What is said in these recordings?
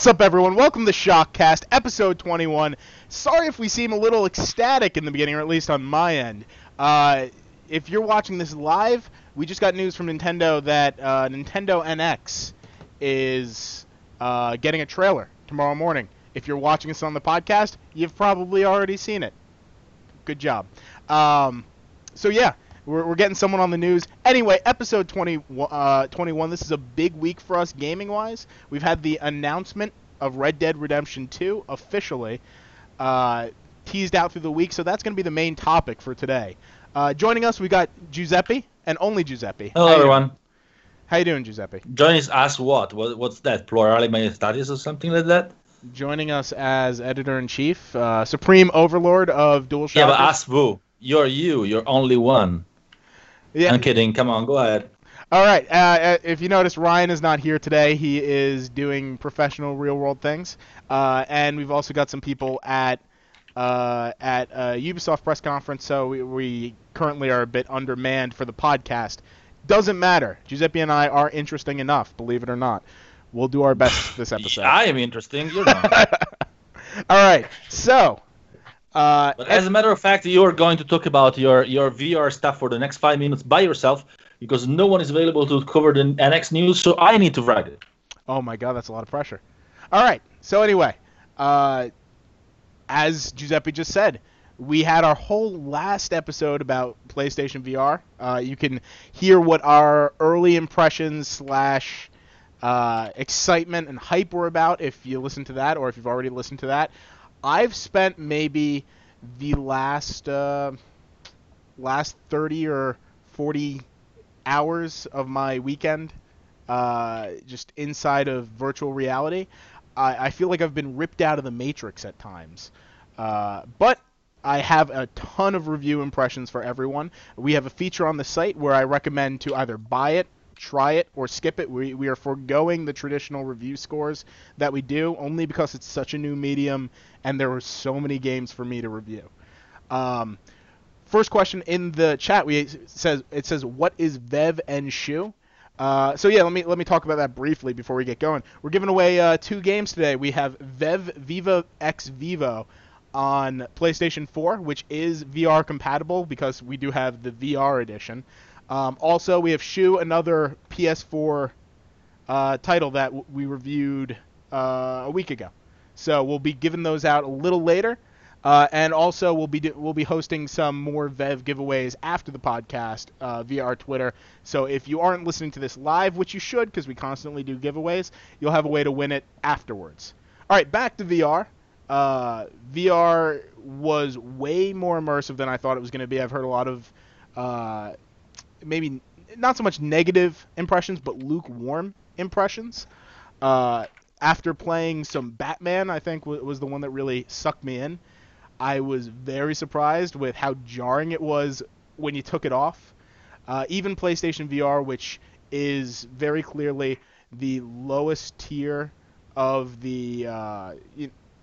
What's up, everyone? Welcome to Shockcast, episode 21. Sorry if we seem a little ecstatic in the beginning, or at least on my end. Uh, if you're watching this live, we just got news from Nintendo that uh, Nintendo NX is uh, getting a trailer tomorrow morning. If you're watching us on the podcast, you've probably already seen it. Good job. Um, so yeah, we're, we're getting someone on the news. Anyway, episode 20, uh, 21. This is a big week for us gaming wise. We've had the announcement of Red Dead Redemption 2 officially uh, teased out through the week, so that's going to be the main topic for today. Uh, joining us, we got Giuseppe and only Giuseppe. Hello, How everyone. How you doing, Giuseppe? Joining us what? what? What's that? Plural majestatis or something like that? Joining us as editor in chief, uh, supreme overlord of DualShock. Yeah, but us who? You're you. You're only one. Yeah. I'm kidding. Come on, go ahead. All right. Uh, uh, if you notice, Ryan is not here today. He is doing professional, real-world things. Uh, and we've also got some people at uh, at uh, Ubisoft press conference. So we, we currently are a bit undermanned for the podcast. Doesn't matter. Giuseppe and I are interesting enough, believe it or not. We'll do our best this episode. I am interesting. You're not. All right. So. Uh, but as a matter of fact, you are going to talk about your your VR stuff for the next five minutes by yourself because no one is available to cover the NX news, so I need to write it. Oh my god, that's a lot of pressure. All right. So anyway, uh, as Giuseppe just said, we had our whole last episode about PlayStation VR. Uh, you can hear what our early impressions slash uh, excitement and hype were about if you listen to that, or if you've already listened to that. I've spent maybe the last uh, last 30 or 40 hours of my weekend uh, just inside of virtual reality. I, I feel like I've been ripped out of the Matrix at times. Uh, but I have a ton of review impressions for everyone. We have a feature on the site where I recommend to either buy it, try it, or skip it. We, we are foregoing the traditional review scores that we do only because it's such a new medium and there were so many games for me to review. Um, first question in the chat we it says it says what is Vev and Shu? Uh, so yeah, let me let me talk about that briefly before we get going. We're giving away uh, two games today. We have Vev Viva Ex Vivo on PlayStation 4, which is VR compatible because we do have the VR edition. Um, also, we have Shu, another PS4 uh, title that w- we reviewed uh, a week ago. So we'll be giving those out a little later. Uh, and also, we'll be do- we'll be hosting some more Vev giveaways after the podcast uh, via our Twitter. So if you aren't listening to this live, which you should, because we constantly do giveaways, you'll have a way to win it afterwards. All right, back to VR. Uh, VR was way more immersive than I thought it was going to be. I've heard a lot of uh, maybe not so much negative impressions, but lukewarm impressions. Uh, after playing some Batman, I think w- was the one that really sucked me in. I was very surprised with how jarring it was when you took it off. Uh, even PlayStation VR, which is very clearly the lowest tier of the uh,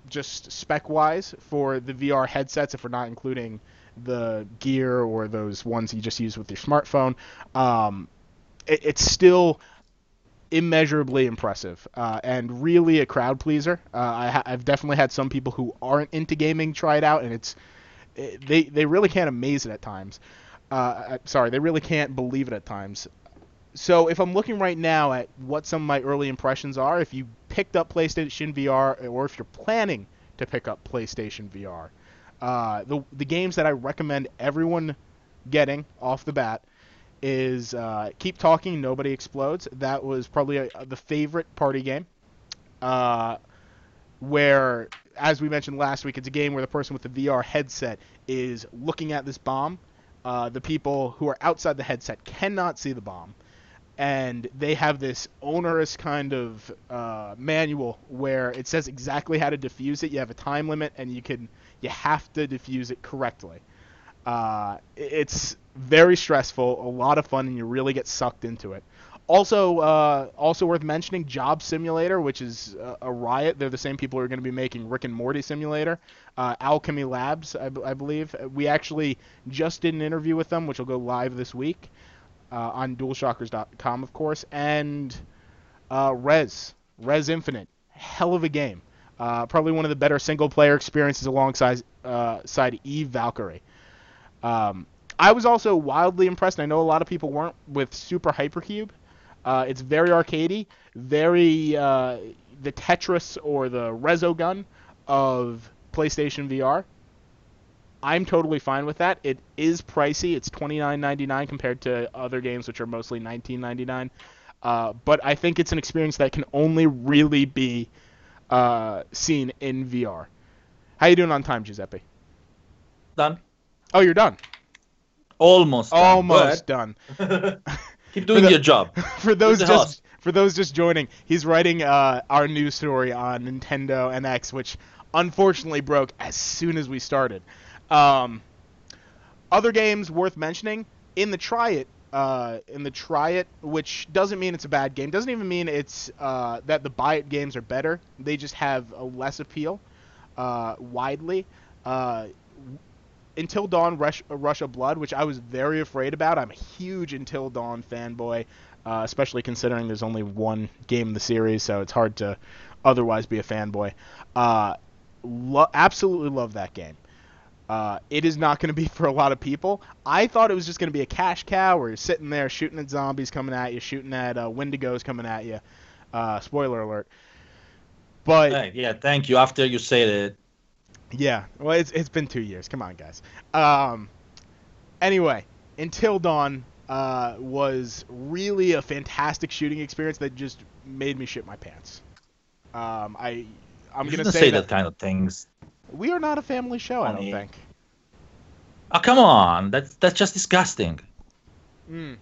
just spec wise for the VR headsets, if we're not including the gear or those ones you just use with your smartphone, um, it, it's still immeasurably impressive uh, and really a crowd pleaser. Uh, I ha- I've definitely had some people who aren't into gaming try it out, and it's it, they they really can't amaze it at times. Uh, sorry, they really can't believe it at times. So if I'm looking right now at what some of my early impressions are, if you picked up PlayStation VR or if you're planning to pick up PlayStation VR, uh, the the games that I recommend everyone getting off the bat is uh, Keep Talking, Nobody Explodes. That was probably a, the favorite party game. Uh, where, as we mentioned last week, it's a game where the person with the VR headset is looking at this bomb. Uh, the people who are outside the headset cannot see the bomb. And they have this onerous kind of uh, manual where it says exactly how to defuse it. You have a time limit, and you can you have to defuse it correctly. Uh, it's very stressful, a lot of fun, and you really get sucked into it. Also, uh, also worth mentioning, Job Simulator, which is a, a riot. They're the same people who are going to be making Rick and Morty Simulator. Uh, Owlchemy Labs, I, b- I believe. We actually just did an interview with them, which will go live this week uh, on DualShockers.com, of course. And uh, Rez, Rez Infinite hell of a game. Uh, probably one of the better single player experiences alongside uh, side Eve Valkyrie. Um, I was also wildly impressed. And I know a lot of people weren't with Super Hypercube. Uh, it's very arcadey, very uh, the Tetris or the Resogun of PlayStation VR. I'm totally fine with that. It is pricey. It's $29.99 compared to other games which are mostly $19.99. Uh, but I think it's an experience that can only really be uh, seen in VR. How you doing on time, Giuseppe? Done. Oh, you're done. Almost. Done. Almost done. Keep doing the- your job. for those just house. for those just joining, he's writing uh, our news story on Nintendo NX, which unfortunately broke as soon as we started. Um, other games worth mentioning in the Try It, uh, in the Try It, which doesn't mean it's a bad game. Doesn't even mean it's uh, that the Buy It games are better. They just have a less appeal uh, widely. Uh, until Dawn Rush, Rush of Blood, which I was very afraid about. I'm a huge Until Dawn fanboy, uh, especially considering there's only one game in the series, so it's hard to otherwise be a fanboy. Uh, lo- absolutely love that game. Uh, it is not going to be for a lot of people. I thought it was just going to be a cash cow where you're sitting there shooting at zombies coming at you, shooting at uh, Wendigos coming at you. Uh, spoiler alert. But Hey, yeah, thank you. After you said it, yeah, well, it's it's been two years. Come on, guys. Um, anyway, Until Dawn uh, was really a fantastic shooting experience that just made me shit my pants. Um, I I'm you gonna say, say that, that kind of things. We are not a family show. I don't think. Oh, come on. That's that's just disgusting. Mm.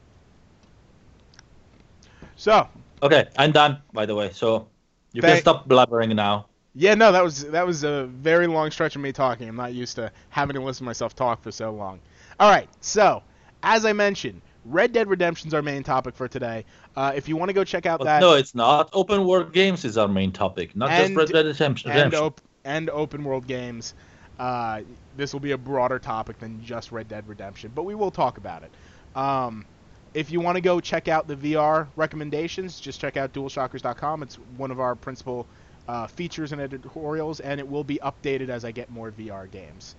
So Okay, I'm done. By the way, so you can stop blabbering now. yeah, no, that was that was a very long stretch of me talking. I'm not used to having to listen to myself talk for so long. All right, so as I mentioned, Red Dead Redemption's our main topic for today. Uh, if you want to go check out But that no, it's not. Open world games is our main topic, not And- just Red Dead Redemption. and op- and open world games. Uh, this will be a broader topic than just Red Dead Redemption, but we will talk about it. Um, if you want to go check out the VR recommendations, just check out DualShockers.com. It's one of our principal uh, features and editorials, and it will be updated as I get more VR games.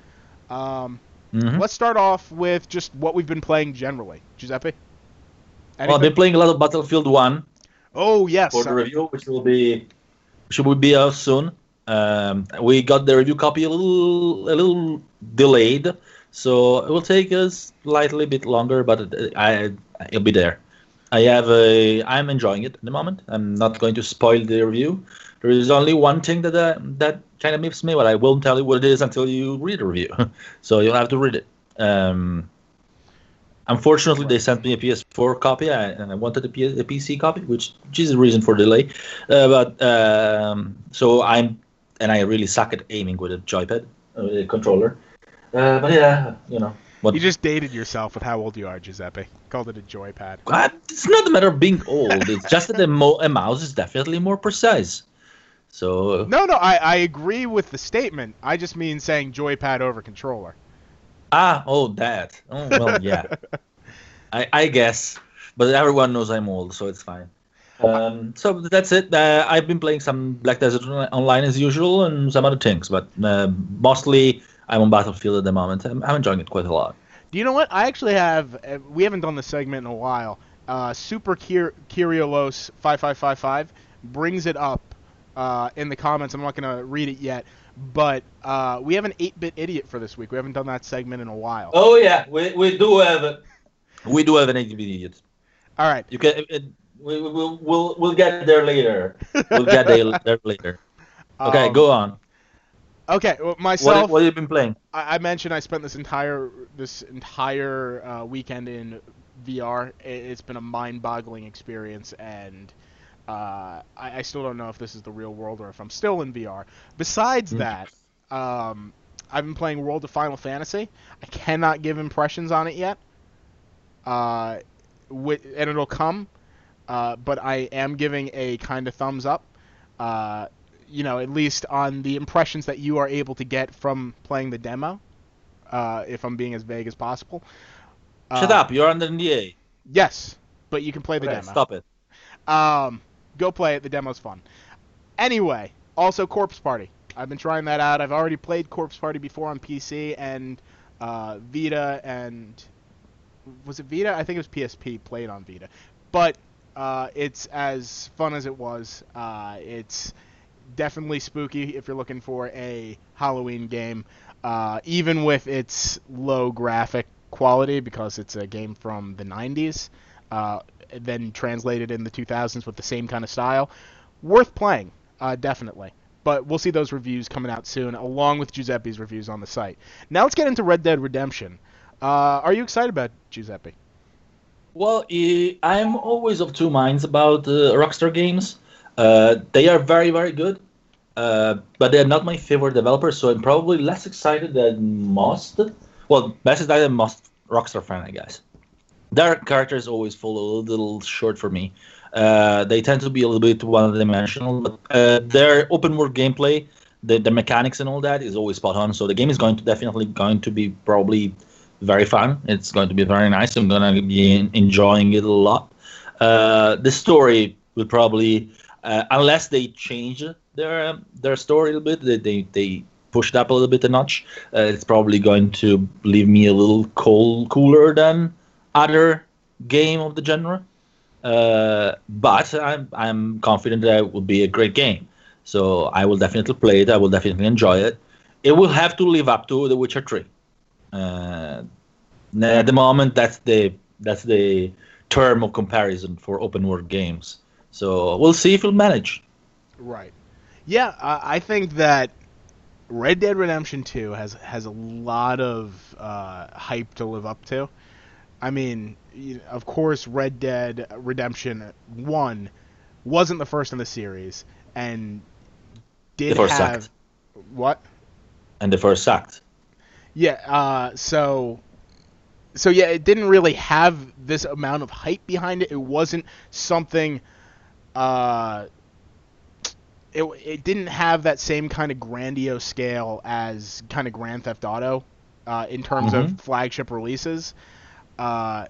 Um, Mhm. Let's start off with just what we've been playing generally, Giuseppe. Well, I've been playing a lot of Battlefield One oh yes, for the review, which will be which will be out soon. Um, we got the review copy a little a little delayed, so it will take us slightly bit longer, but it, I it'll be there. I have a I'm enjoying it at the moment. I'm not going to spoil the review. There is only one thing that uh, that kind of miffs me, but I won't tell you what it is until you read the review. so you'll have to read it. Um, unfortunately, they sent me a PS4 copy, and I wanted a, P- a PC copy, which, which is the reason for delay. Uh, but um, so I'm, and I really suck at aiming with a joypad uh, controller. Uh, but yeah, you know. What, you just dated yourself with how old you are, Giuseppe. Called it a joypad. Uh, it's not a matter of being old. It's just that the mo- a mouse is definitely more precise. So No, no, I, I agree with the statement. I just mean saying joypad over controller. ah, oh that. Oh well, yeah. I I guess, but everyone knows I'm old, so it's fine. Um, so that's it. Uh, I've been playing some Black Desert Online as usual, and some other things, but uh, mostly I'm on Battlefield at the moment. I'm, I'm enjoying it quite a lot. Do you know what? I actually have. uh, We haven't done the segment in a while. Uh, Super Kyr- Kyrios five five five five brings it up uh, in the comments. I'm not gonna read it yet, but uh, we have an 8-bit idiot for this week. We haven't done that segment in a while. Oh yeah, we, we do have a, we do have an eight bit idiot. All right. You can. It, we, we- we'll, we'll we'll get there later. We'll get there, later. Okay, Um, go on. Okay, well, What, myself. what have you been playing? I, I mentioned I spent this entire this entire uh, weekend in VR. It, it's been a mind-boggling experience, and uh, I, I still don't know if this is the real world or if I'm still in VR. Besides Mm. that, um, I've been playing World of Final Fantasy. I cannot give impressions on it yet, uh, and it'll come. Uh, but I am giving a kind of thumbs up. Uh, you know, at least on the impressions that you are able to get from playing the demo. Uh, if I'm being as vague as possible. Shut Uh, up! You're under NDA. Yes, but you can play the Okay, demo. stop it. Um, go play it. The demo's fun. Anyway, also Corpse Party. I've been trying that out. I've already played Corpse Party before on PC and uh, Vita and was it Vita? I think it was PSP played on Vita. But uh, it's as fun as it was. Uh, it's definitely spooky if you're looking for a Halloween game, uh, even with its low graphic quality because it's a game from the 90s, uh, then translated in the 2000s with the same kind of style. Worth playing, uh, definitely. But we'll see those reviews coming out soon, along with Giuseppe's reviews on the site. Now let's get into Red Dead Redemption. Uh, are you excited about Giuseppe? Well, I'm always of two minds about uh, Rockstar games. Uh, they are very, very good, uh, but they're not my favorite developer, so I'm probably less excited than most. Well, less excited than most Rockstar fan, I guess. Their characters always fall a little short for me. Uh, they tend to be a little bit one-dimensional, but uh, their open world gameplay, the, the mechanics and all that is always spot on. So the game is going to definitely going to be probably very fun. It's going to be very nice. I'm gonna be enjoying it a lot. Uh, the story will probably, uh, unless they change their their story a little bit, they they, they push it up a little bit a notch. Uh, it's probably going to leave me a little cold, cooler than other game of the genre. Uh, but I'm I'm confident that it will be a great game. So I will definitely play it. I will definitely enjoy it. It will have to live up to The Witcher Three. Uh, at the moment, that's the that's the term of comparison for open world games. So we'll see if we'll manage. Right. Yeah, I, I think that Red Dead Redemption 2 has has a lot of uh, hype to live up to. I mean, of course, Red Dead Redemption 1 wasn't the first in the series and did The first have sucked. what? And the first sucked. Yeah, uh, so so yeah, it didn't really have this amount of hype behind it. It wasn't something uh it, it didn't have that same kind of grandiose scale as kind of Grand Theft Auto uh, in terms of flagship releases. Uh,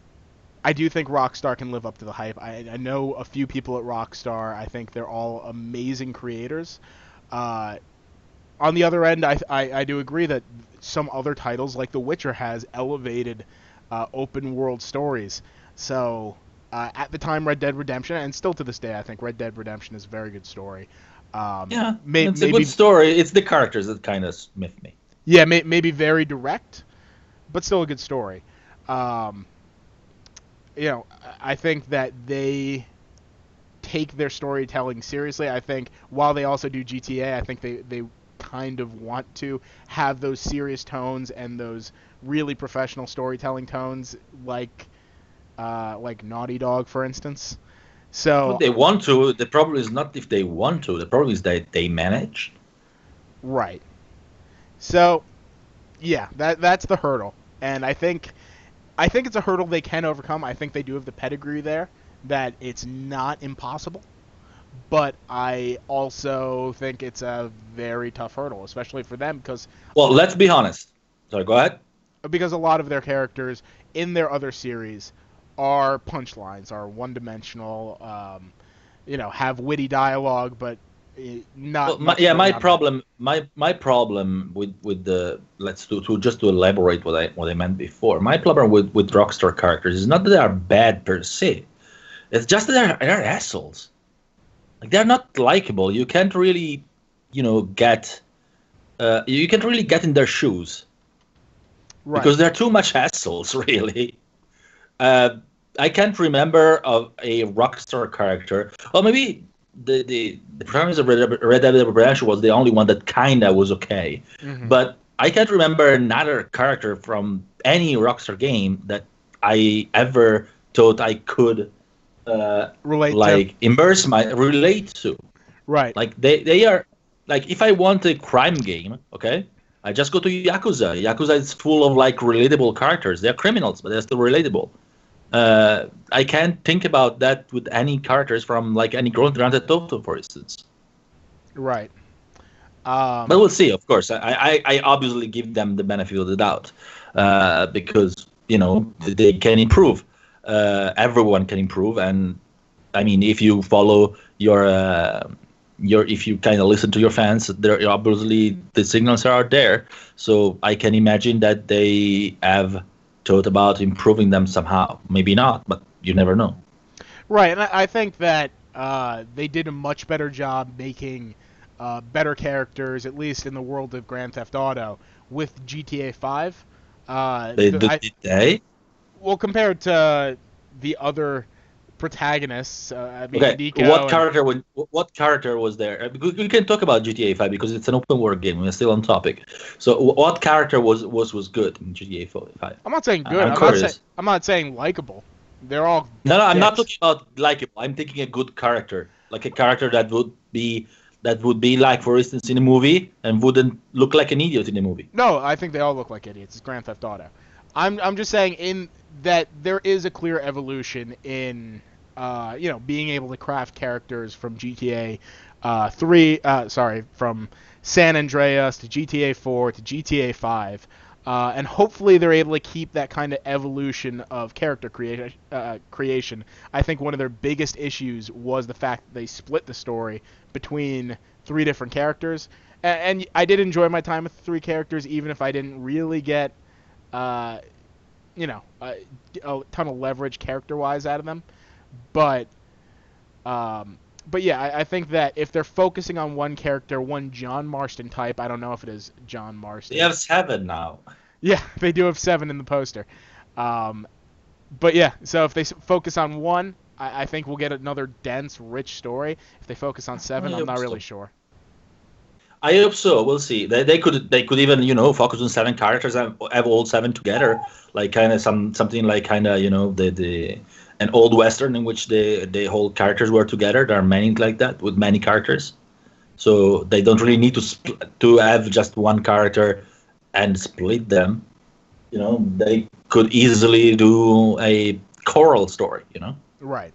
I do think Rockstar can live up to the hype. I, I know a few people at Rockstar. I think they're all amazing creators. Uh, on the other end, I, I, I do agree that some other titles like The Witcher has elevated uh, open world stories. So uh, at the time, Red Dead Redemption, and still to this day, I think Red Dead Redemption is a very good story. Um, Yeah, may, it's maybe a good story. It's the characters that kind of smith me. yeah, may, maybe very direct, but still a good story. Um, you know, I I think that they take their storytelling seriously. I think while they also do GTA, I think they they kind of want to have those serious tones and those really professional storytelling tones, like uh, like Naughty Dog, for instance. So But they want to. The problem is not if they want to. The problem is that they manage. Right. So, yeah, that that's the hurdle, and I think, I think it's a hurdle they can overcome. I think they do have the pedigree there that it's not impossible, but I also think it's a very tough hurdle, especially for them because Well, let's be honest. Sorry, go ahead. because a lot of their characters in their other series are punchlines, are one-dimensional, um, you know, have witty dialogue, but not. Well, my, yeah, my problem, my my problem with with the let's do to just to elaborate what I what I meant before. My problem with with Rockstar characters is not that they are bad per se. It's just that they're, they're assholes. Like they're not likable. You can't really, you know, get. Uh, you can't really get in their shoes Right. because they're too much assholes, really. Uh, I can't remember of a Rockstar character. Well, maybe the the the protagonist of Red Dead Red Dead Redemption was the only one that kinda was okay. Mhm. But I can't remember another character from any Rockstar game that I ever thought I could uh, relate to like immerse my relate to. right. Like they, they are like if I want a crime game, okay, I just go to Yakuza. Yakuza is full of like relatable characters. They're criminals, but they're still relatable. Uh, I can't think about that with any characters from like any Grand Grand Theft Auto, for instance. Right. Um, But we'll see. Of course, I, I, I obviously give them the benefit of the doubt uh, because you know they can improve. Uh, everyone can improve, and I mean, if you follow your uh, your if you kind of listen to your fans, there obviously the signals are there. So I can imagine that they have thought about improving them somehow. Maybe not, but you never know. Right, and I, think that uh, they did a much better job making uh, better characters, at least in the world of Grand Theft Auto, with GTA 5. Uh, They, the- did they? Well, compared to the other protagonists, uh, I mean, Okay. Niko what and- character? would- What character was there? Uh, We can talk about GTA 5 because it's an open world game. We're still on topic. So, what character was was was good in GTA 5? I'm not saying I'm good. I'm, not, curious. say, I'm not saying likable. They're all No, no, I'm not talking about likable. I'm thinking a good character, like a character that would be that would be like, for instance, in a movie and wouldn't look like an idiot in a movie. No, I think they all look like idiots. It's Grand Theft Auto. I'm I'm just saying in that there is a clear evolution in uh, you know being able to craft characters from GTA uh, three uh, sorry from San Andreas to GTA four to GTA five. Uh, and hopefully they're able to keep that kind of evolution of character creation. Uh, creation. I think one of their biggest issues was the fact that they split the story between three different characters. A- And I did enjoy my time with three characters, even if I didn't really get, uh, you know, a, a ton of leverage character-wise out of them. But, um, but yeah, I, I think that if they're focusing on one character, one John Marston type, I don't know if it is John Marston. They have seven now. Yeah, they do have seven in the poster. Um, but yeah, so if they focus on one, I, I think we'll get another dense, rich story. If they focus on seven, I'm not really sure. I hope so. We'll see. They, they could they could even you know focus on seven characters and have all seven together, like kind of some something like kind of you know the the an old western in which the the whole characters were together. There are many like that with many characters, so they don't really need to spl- to have just one character and split them. You know, they could easily do a choral story. You know, Right.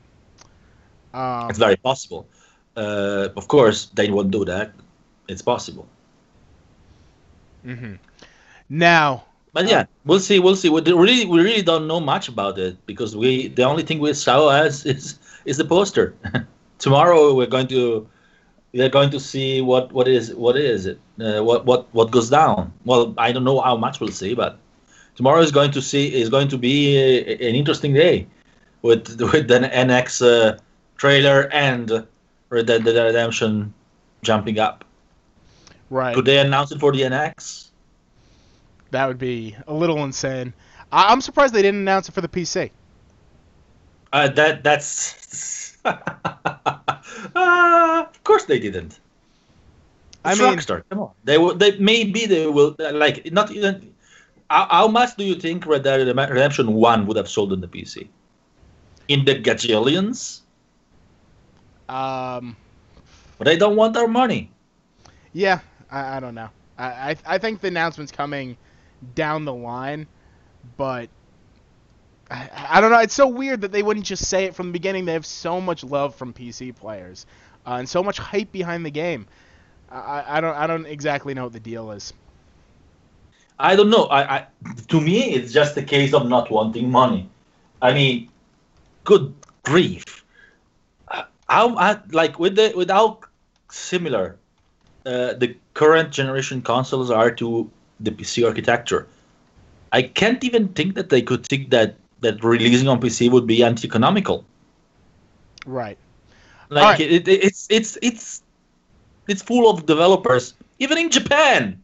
Um, it's very possible. Uh, of course, they won't do that. It's possible. mhm. Now, But yeah, we'll see. We'll see. We really, we really don't know much about it because we the only thing we saw as is is the poster. Tomorrow we're going to we're going to see what what is what is it uh, what what what goes down. Well, I don't know how much we'll see, but tomorrow is going to see is going to be a, an interesting day with with an NX uh, trailer and Red Dead Redemption jumping up. Right. Could they announce it for the NX? That would be a little insane. I- I'm surprised they didn't announce it for the PC. Uh, that that's. uh, of course they didn't. I mean- Rockstar. Come on, they will. They maybe they will like not even. How, how much do you think Red Dead Redemption One would have sold on the PC? In the gajillions, Um, but they don't want our money. yeah, I, I don't know. I, I I think the announcement's coming down the line, but I, I don't know. It's so weird that they wouldn't just say it from the beginning. They have so much love from PC players, uh, and so much hype behind the game. I, I- don't I don't exactly know what the deal is. I don't know. I, I to me, it's just a case of not wanting money. I mean, good grief! How like with the with how similar uh, the current generation consoles are to the PC architecture. I can't even think that they could think that that releasing on PC would be anti-economical. Right. Like Alright. it, it, it's it's it's it's full of developers. Even in Japan,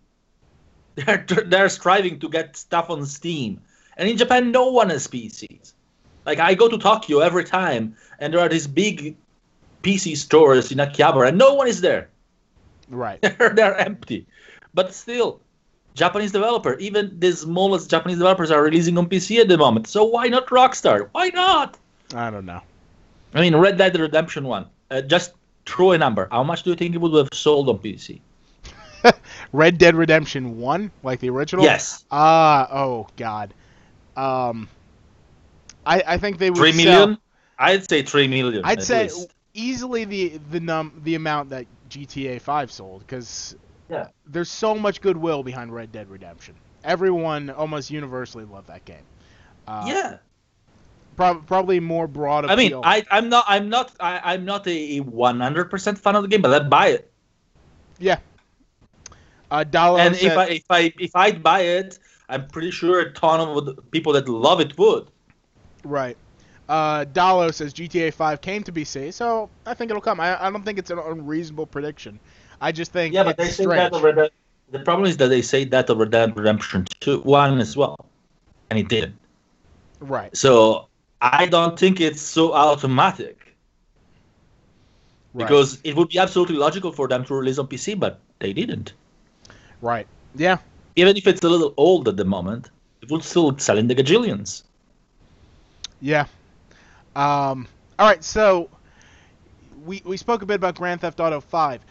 they're they're striving to get stuff on Steam, and in Japan, no one has PCs. Like I go to Tokyo every time, and there are these big PC stores in Akihabara, and no one is there. Right. they're, they're empty. But still, Japanese developer, even the smallest Japanese developers are releasing on PC at the moment. So why not Rockstar? Why not? I don't know. I mean, Red Dead Redemption One. Uh, just throw a number. How much do you think it would have sold on PC? Red Dead Redemption One, like the original. Yes, Ah, oh God. Um, I I think they would three sell- I'd say three million. I'd say least. easily the the num the amount that GTA Five sold because Yeah. there's so much goodwill behind Red Dead Redemption. Everyone almost universally loved that game. Uh, yeah. Pro- probably more broad appeal. I mean, I I'm not I'm not I, I'm not a 100% fan of the game, but I'd buy it. yeah. Uh, Dalo and said, if I if I if I'd buy it, I'm pretty sure a ton of people that love it would. right. Uh, Dalo says GTA 5 came to PC, so I think it'll come. I, I don't think it's an unreasonable prediction. I just think Yeah, but they say strange. that Red Dead. The problem is that they say that Red Dead Redemption 2 one as well, and it didn't. Right. So I don't think it's so automatic Right. because it would be absolutely logical for them to release on PC, but they didn't. Right. Yeah. Even if it's a little old at the moment, it would still sell in the gajillions. Yeah. Um, all right, so we we spoke a bit about Grand Theft Auto 5.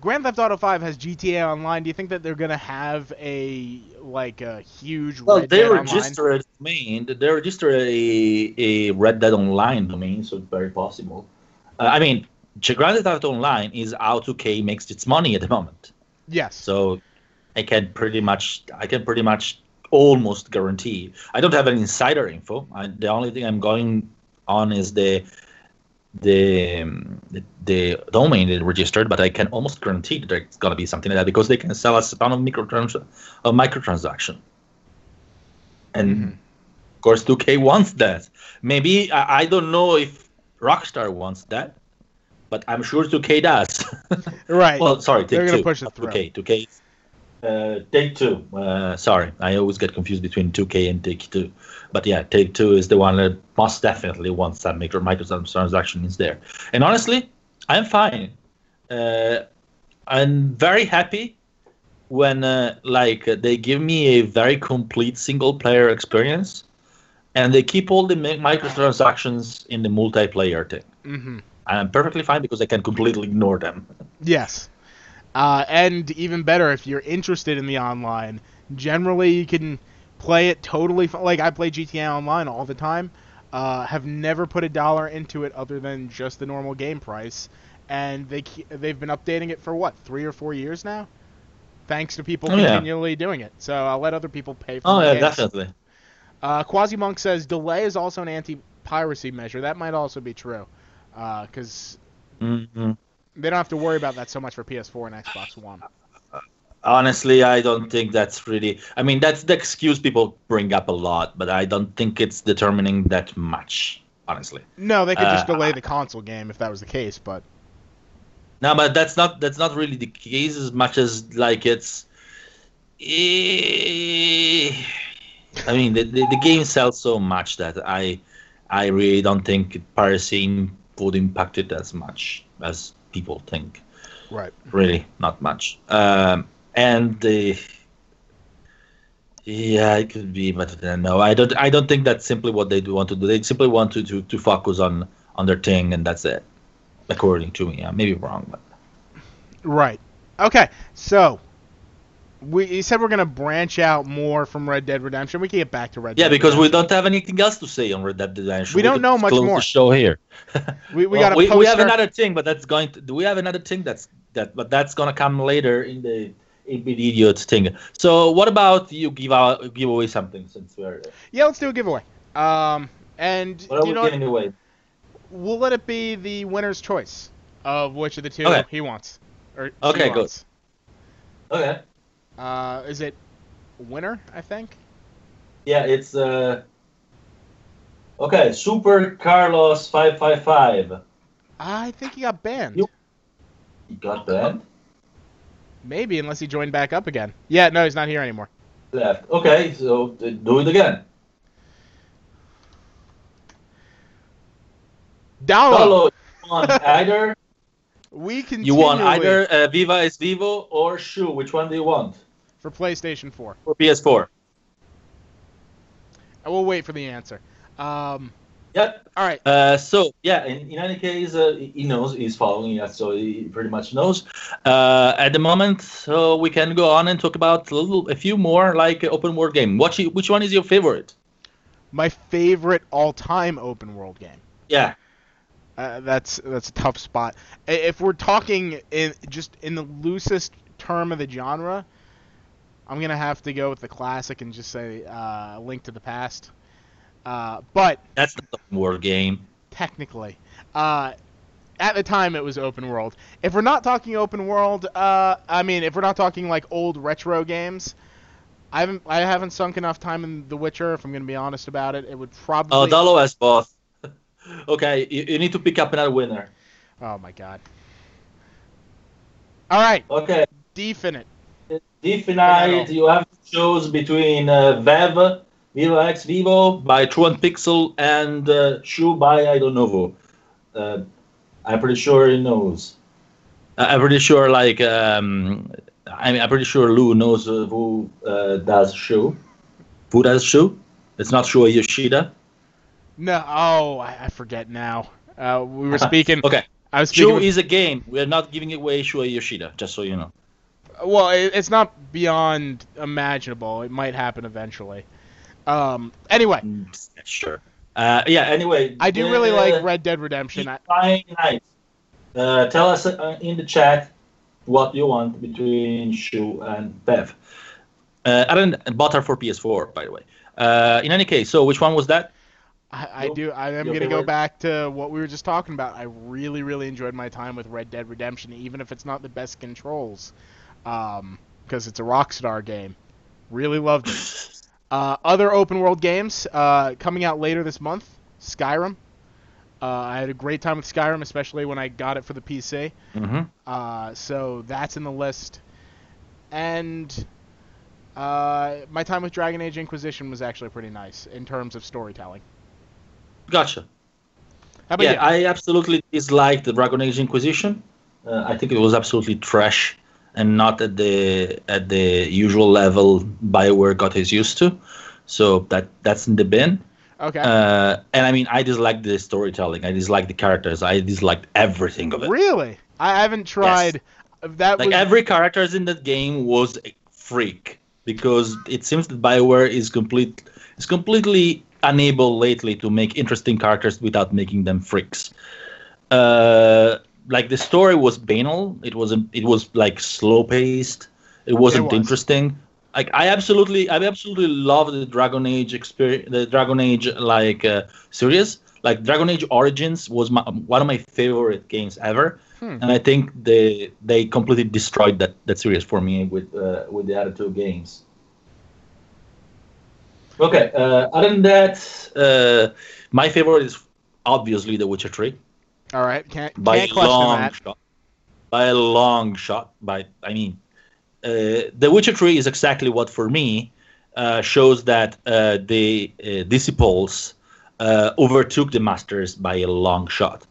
Grand Theft Auto 5 has GTA Online. Do you think that they're gonna have a like a huge Well, Red they Dead Online? a domain. They register a, a Red Dead Online domain, so it's very possible. Uh, I mean, Grand Theft Auto Online is how 2K makes its money at the moment. Yes. So I can pretty much, I can pretty much almost guarantee. I don't have any insider info. I, the only thing I'm going on is the the the, the domain they registered, but I can almost guarantee that there's gonna be something like that because they can sell us a ton of microtrans of microtransaction. And Mhm. of course, 2K wants that. Maybe I, I don't know if Rockstar wants that, but I'm sure 2K does. Right. Well, sorry, take They're gonna two. push it through. 2K, 2K. Uh, take two. Uh, sorry, I always get confused between 2K and Take Two. But yeah, Take Two is the one that most definitely wants that micro microtransaction is there. And honestly, I'm fine. Uh, I'm very happy when uh, like uh, they give me a very complete single player experience, and they keep all the microtransactions in the multiplayer thing. hmm I'm perfectly fine because I can completely ignore them. Yes. Uh, and even better, if you're interested in the online, generally you can play it totally. f- Like I play GTA Online all the time. Uh, have never put a dollar into it other than just the normal game price, and they they've been updating it for what three or four years now. Thanks to people Oh, yeah. continually doing it. So I'll let other people pay for. Oh yeah, games. definitely. Uh, Quasi-Monk says delay is also an anti-piracy measure. That might also be true, because hmm they don't have to worry about that so much for PS4 and Xbox One. Honestly, I don't think that's really. I mean, that's the excuse people bring up a lot, but I don't think it's determining that much. Honestly, No, they could just Uh, delay the console game if that was the case, but no, but that's not that's not really the case as much as like it's. Eh, I mean, the, the, the game sells so much that I I really don't think piracy would impact it as much as people think. right. really not much. Um, and the yeah, it could be, but no, I don't. I don't think that's simply what they do want to do. They simply want to, to, to focus on on their thing, and that's it. According to me, I may be wrong, but Right. Okay. So we said we're gonna branch out more from Red Dead Redemption. We can get back to Red Dead. yeah, Dead. because we don't have anything else to say on Red Dead Redemption. We don't know much close more. The show here. we, we Well, got we, we have another thing, but that's going to. Do we have another thing that's that? But that's gonna come later in the idiot thing. So, what about you give out give away something since we're Yeah, let's do a giveaway. Um, and what are you we know what? giving away? We'll let it be the winner's choice of which of the two Okay. he wants. Or Okay, good. wants. Okay. Uh, is it winner? I think. Yeah, it's uh. Okay, Super Carlos five five five. I think he got banned. You- You got that Maybe unless he joined back up again. Yeah, no, he's not here anymore. left. Okay, so uh, do it again. Dalo, Follow. You want either we can. you want either uh, Viva Ex Vivo or Shu. Which one do you want for PlayStation 4. for PS4? I will wait for the answer. Um, Yep. all right. Uh, so yeah, in, in any case, uh, he knows he's following us, so he pretty much knows. Uh, at the moment, so we can go on and talk about a little, a few more like uh, open world game. What which one is your favorite? My favorite all-time open world game. Yeah. Uh, that's that's a tough spot. If we're talking in just in the loosest term of the genre, I'm gonna have to go with the classic and just say uh, Link to the Past. Uh, but That's the open world game. technically, uh, at the time it was open world. If we're not talking open world, uh, I mean, if we're not talking like old retro games, I haven't I haven't sunk enough time in The Witcher. If I'm gonna be honest about it, it would probably. Oh, Dalo has both. okay, you, you need to pick up another winner. Oh my god. All right, Okay, Definite. Definite, you have to choose between uh, Vev, Vivo X Vivo by Truant Pixel and uh, Shu by I don't know who. Uh, I'm pretty sure he knows. Uh, I'm pretty sure, like, um, I mean, I'm pretty sure Lou knows uh, who uh, does Shu. Who does Shu? It's not Shu Yoshida. No, oh, I, I forget now. Uh, we were speaking. Okay, I was speaking. Shu with- is a game. We are not giving away Shu Yoshida, just so you know. Well, it, it's not beyond imaginable. It might happen eventually. Um. Anyway, Mm, Sure. Uh, yeah. Anyway, I do really like Red Dead Redemption. Fine night. Uh, tell us uh, in the chat what you want between Shu and Vev. Uh, bought her for PS4, by the way. Uh, in any case, so which one was that? I, I do. I am gonna go favorite? back to what we were just talking about. I really, really enjoyed my time with Red Dead Redemption, even if it's not the best controls, um, because it's a Rockstar game. Really loved it. Uh, other open world games uh, coming out later this month. Skyrim. Uh, I had a great time with Skyrim, especially when I got it for the PC. Mm-hmm. Uh, so that's in the list. And uh, my time with Dragon Age Inquisition was actually pretty nice in terms of storytelling. Gotcha. How about Yeah, you? I absolutely disliked the Dragon Age Inquisition. Uh, I think it was absolutely trash and not at the at the usual level Bioware got us used to. So that that's in the bin. Okay. Uh, and I mean, I disliked the storytelling. I disliked the characters. I disliked everything of it. really? I haven't tried. Yes. That Like was every characters in that game was a freak because it seems that Bioware is complete is completely unable lately to make interesting characters without making them freaks. Uh, like the story was banal. It wasn't. It was like slow paced. It wasn't was. interesting. Like I absolutely, I absolutely love the Dragon Age experience, the Dragon Age like uh, series. Like Dragon Age Origins was my, one of my favorite games ever Hmm. and I think they they completely destroyed that, that series for me with uh, with the other two games. Okay, uh, other than that, uh, my favorite is obviously The Witcher Three all right. Can't by can't a question long that. shot. By a long shot. By I mean, uh, The Witcher Three is exactly what for me uh, shows that uh, the uh, disciples uh, overtook the masters by a long shot.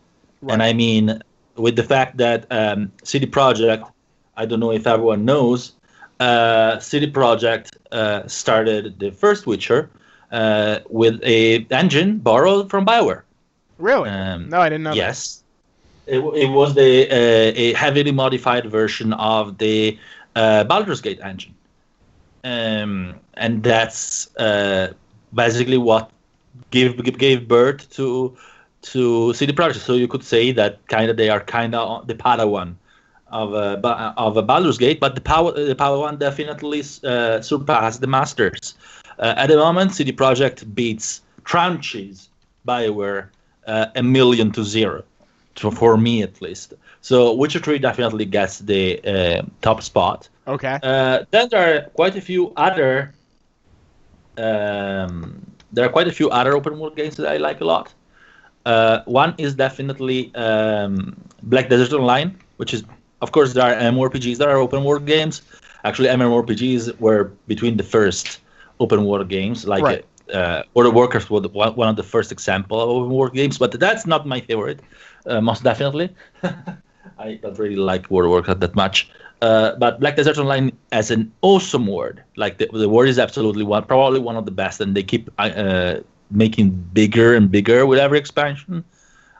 And I mean, with the fact that um, CD Projekt, I don't know if everyone knows, uh, CD Projekt uh, started the first Witcher uh, with a engine borrowed from Bioware. Really? Um, no, I didn't know. Yes, it, it was the uh, a heavily modified version of the uh, Baldur's Gate engine, um, and that's uh, basically what gave gave birth to to CD Projekt. So you could say that kind of they are kind of the Padawan of uh, Ba- of a Baldur's Gate, but the power the Padawan definitely uh, surpassed the Masters. Uh, at the moment, CD Projekt beats Tranches Bioware uh, a million to zero, to, for me at least. So Witcher 3 definitely gets the uh, top spot. Okay. Uh, then there are quite a few other. Um, there are quite a few other open world games that I like a lot. Uh, one is definitely um, Black Desert Online, which is, of course, there are MMORPGs. There are open world games. Actually, MMORPGs were between the first open world games, like Right. Uh, Order Workers was one of the first example of open world games. But that's not my favorite, uh, most definitely. I don't really like World of Warcraft that much. Uh, but Black Desert Online as an awesome word, like the, the word is absolutely one, probably one of the best, and they keep uh, making bigger and bigger with every expansion.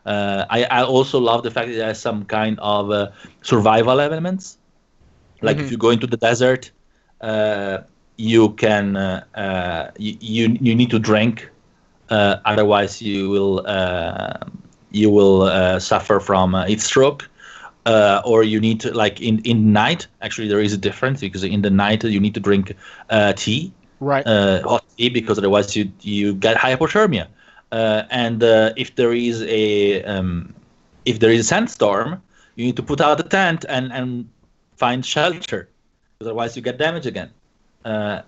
Uh, I, I also love the fact that it has some kind of uh, survival elements. Like Mhm. if you go into the desert, uh, you can uh, uh, you, you need to drink, uh, otherwise you will uh, you will uh, suffer from uh, heat stroke. Uh, or you need to like in in night. Actually, there is a difference because in the night you need to drink uh, tea Right. uh, hot tea because otherwise you you get hypothermia. Uh, and uh, if there is a um, if there is a sandstorm, you need to put out the tent and and find shelter, otherwise you get damage again. Uh,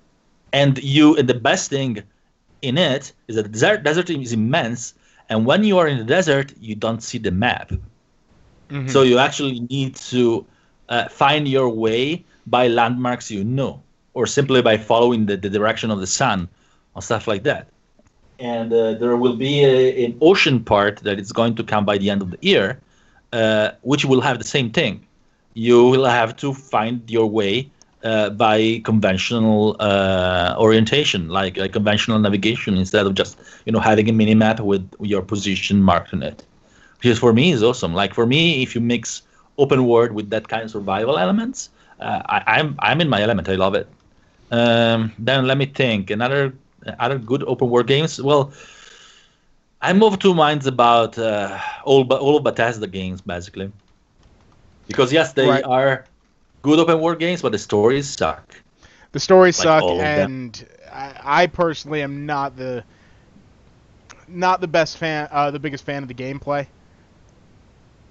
and you and the best thing in it is that the desert desert is immense, and when you are in the desert, you don't see the map. Mhm. So you actually need to uh, find your way by landmarks you know, or simply by following the, the direction of the sun, or stuff like that. And uh, there will be a, an ocean part that is going to come by the end of the year, uh, which will have the same thing. You will have to find your way uh, by conventional uh, orientation, like, like conventional navigation, instead of just you know having a mini map with your position marked on it which for me is awesome. Like for me, if you mix open world with that kind of survival elements, uh, I, I'm I'm in my element. I love it. Um, then let me think. Another other good open world games. Well, I'm of two minds about uh, all all of Bethesda games basically, because yes, they Right. are good open world games, but the stories suck. The stories Like suck, all of them. and I, I personally am not the not the best fan, uh, the biggest fan of the gameplay.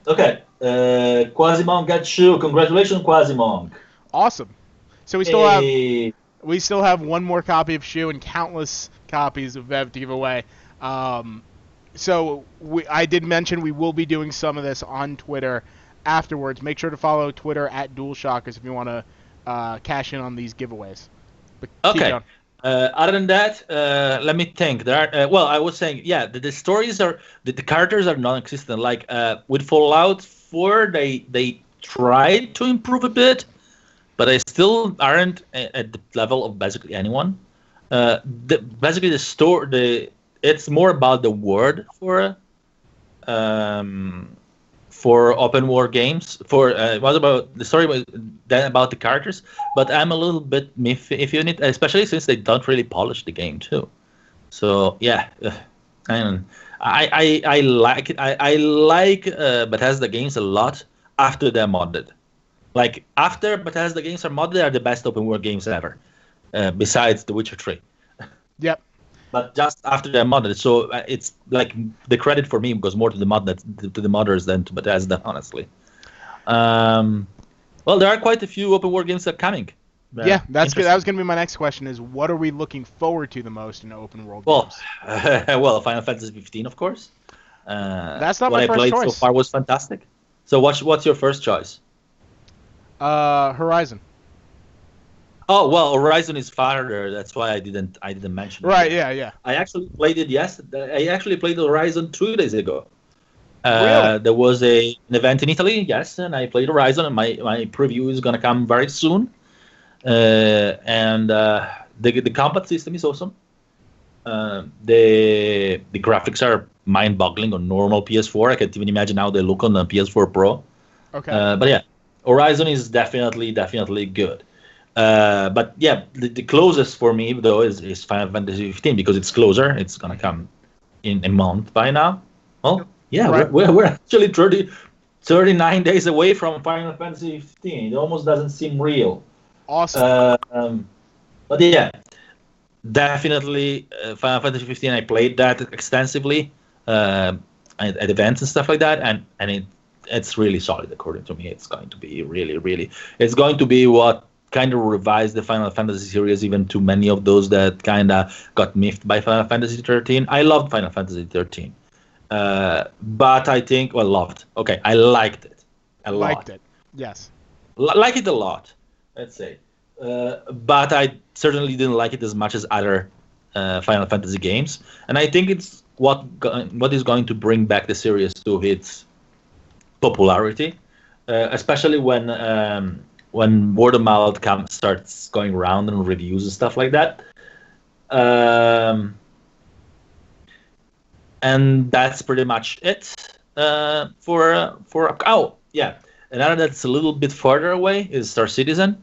Okay, uh, Quasimon got you. Congratulations, Quasimon. Awesome. So we still have we still have one more copy of Shoe and countless copies of Vev to give away. Um, so we, I did mention we will be doing some of this on Twitter afterwards. Make sure to follow Twitter at DualShockers if you want to uh, cash in on these giveaways. But Okay. Uh, other than that, uh, let me think. There are, uh, well, I was saying, yeah, the, the stories are the, the characters are non-existent. Like uh, with Fallout 4, they they tried to improve a bit, but they still aren't a- at the level of basically anyone. Uh, the, basically, the store the it's more about the word for um, for open world games. For uh, was about the story was then about the characters, but I'm a little bit miffy if you need, especially since they don't really polish the game too. So yeah, and I I, I like it. I, I like uh, Bethesda games a lot after they're modded. Like after Bethesda games are modded, they are the best open world games ever, uh, besides The Witcher Three Yep. But just after they're modded. So uh, it's like the credit for me goes more to the mod that to the mothers than to Bethesda, honestly. Um, well, there are quite a few open world games that are coming. Uh, yeah, that's good. That was going to be my next question: is what are we looking forward to the most in open world Well, games? well, Final Fantasy 15, of course. Uh, That's not what my I first played so far was fantastic. So what's what's your first choice? Uh, Horizon. Oh well, Horizon is farther. That's why I didn't I didn't mention. it. Right. Yeah. Yeah. I actually played it yesterday. I actually played Horizon two days ago. Uh, Really? There was a, an event in Italy, yes, and I played Horizon, and my, my preview is going to come very soon. Uh, and uh, the, the combat system is awesome. Uh, the the graphics are mind-boggling on normal PS4. I can't even imagine how they look on the PS4 Pro. Okay. Uh, but yeah, Horizon is definitely definitely good. Uh, but yeah, the, the closest for me though is, is Final Fantasy 15 because it's closer. It's gonna come in a month by now. Well, yeah, Right. we're, we're, we're actually 30, 39 days away from Final Fantasy 15. It almost doesn't seem real. awesome. Uh, um, but yeah, definitely uh, Final Fantasy 15. I played that extensively uh, at, at events and stuff like that, and and it it's really solid according to me. It's going to be really, really. It's going to be what kind of revised the Final Fantasy series, even to many of those that kind of got miffed by Final Fantasy 13. I loved Final Fantasy 13, uh, but I think well loved. Okay, I liked it a lot Liked it. Yes. li- like it a lot, let's say. Uh, but I certainly didn't like it as much as other uh, Final Fantasy games, and I think it's what go- what is going to bring back the series to its popularity, uh, especially when um, when word of mouth come, starts going around and reviews and stuff like that. Um, and that's pretty much it uh, for uh, for oh yeah another that's a little bit farther away is Star Citizen,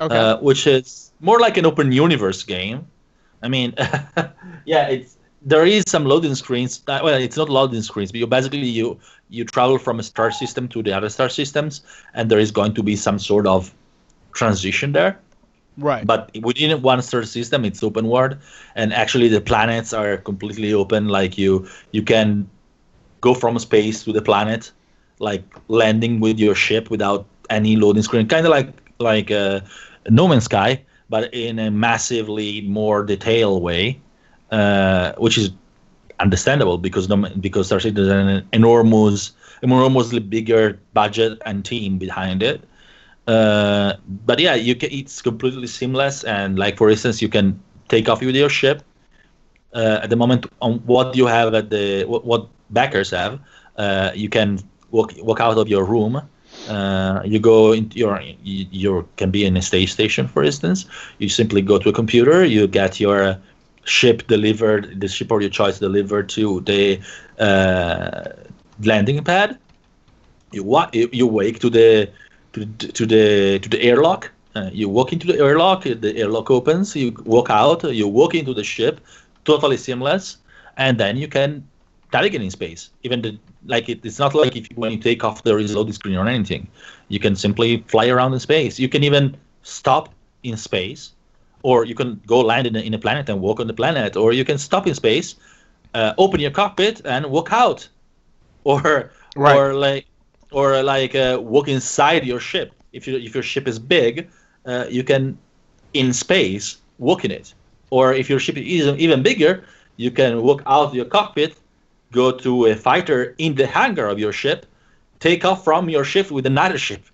Okay. uh, which is more like an open universe game. I mean, yeah, it's there is some loading screens. Uh, well, it's not loading screens, but you basically you you travel from a star system to the other star systems, and there is going to be some sort of transition there. Right. But within one star system, it's open world, and actually the planets are completely open. Like you, you can go from space to the planet, like landing with your ship without any loading screen, kind of like like uh, No Man's Sky, but in a massively more detailed way, uh, which is understandable because because Star has an enormous, enormously bigger budget and team behind it. Uh, but yeah, you can. It's completely seamless, and like for instance, you can take off with your ship. Uh, at the moment, on what you have at the what, what backers have, uh, you can walk walk out of your room. Uh, you go into your you, can be in a space station, for instance. You simply go to a computer. You get your ship delivered, the ship of your choice delivered to the uh, landing pad. You wa- you, wake to the to, to the to the airlock. Uh, you walk into the airlock. The airlock opens. You walk out. You walk into the ship. Totally seamless, and then you can navigate in space. Even the like it, it's not like if you, when you take off there is loading screen or anything. You can simply fly around in space. You can even stop in space, or you can go land in a, in a planet and walk on the planet, or you can stop in space, uh, open your cockpit and walk out, or Right. or like or like uh, walk inside your ship. If you if your ship is big, uh, you can in space walk in it. Or if your ship is even- bigger, you can walk out of your cockpit, go to a fighter in the hangar of your ship, take off from your ship with another ship.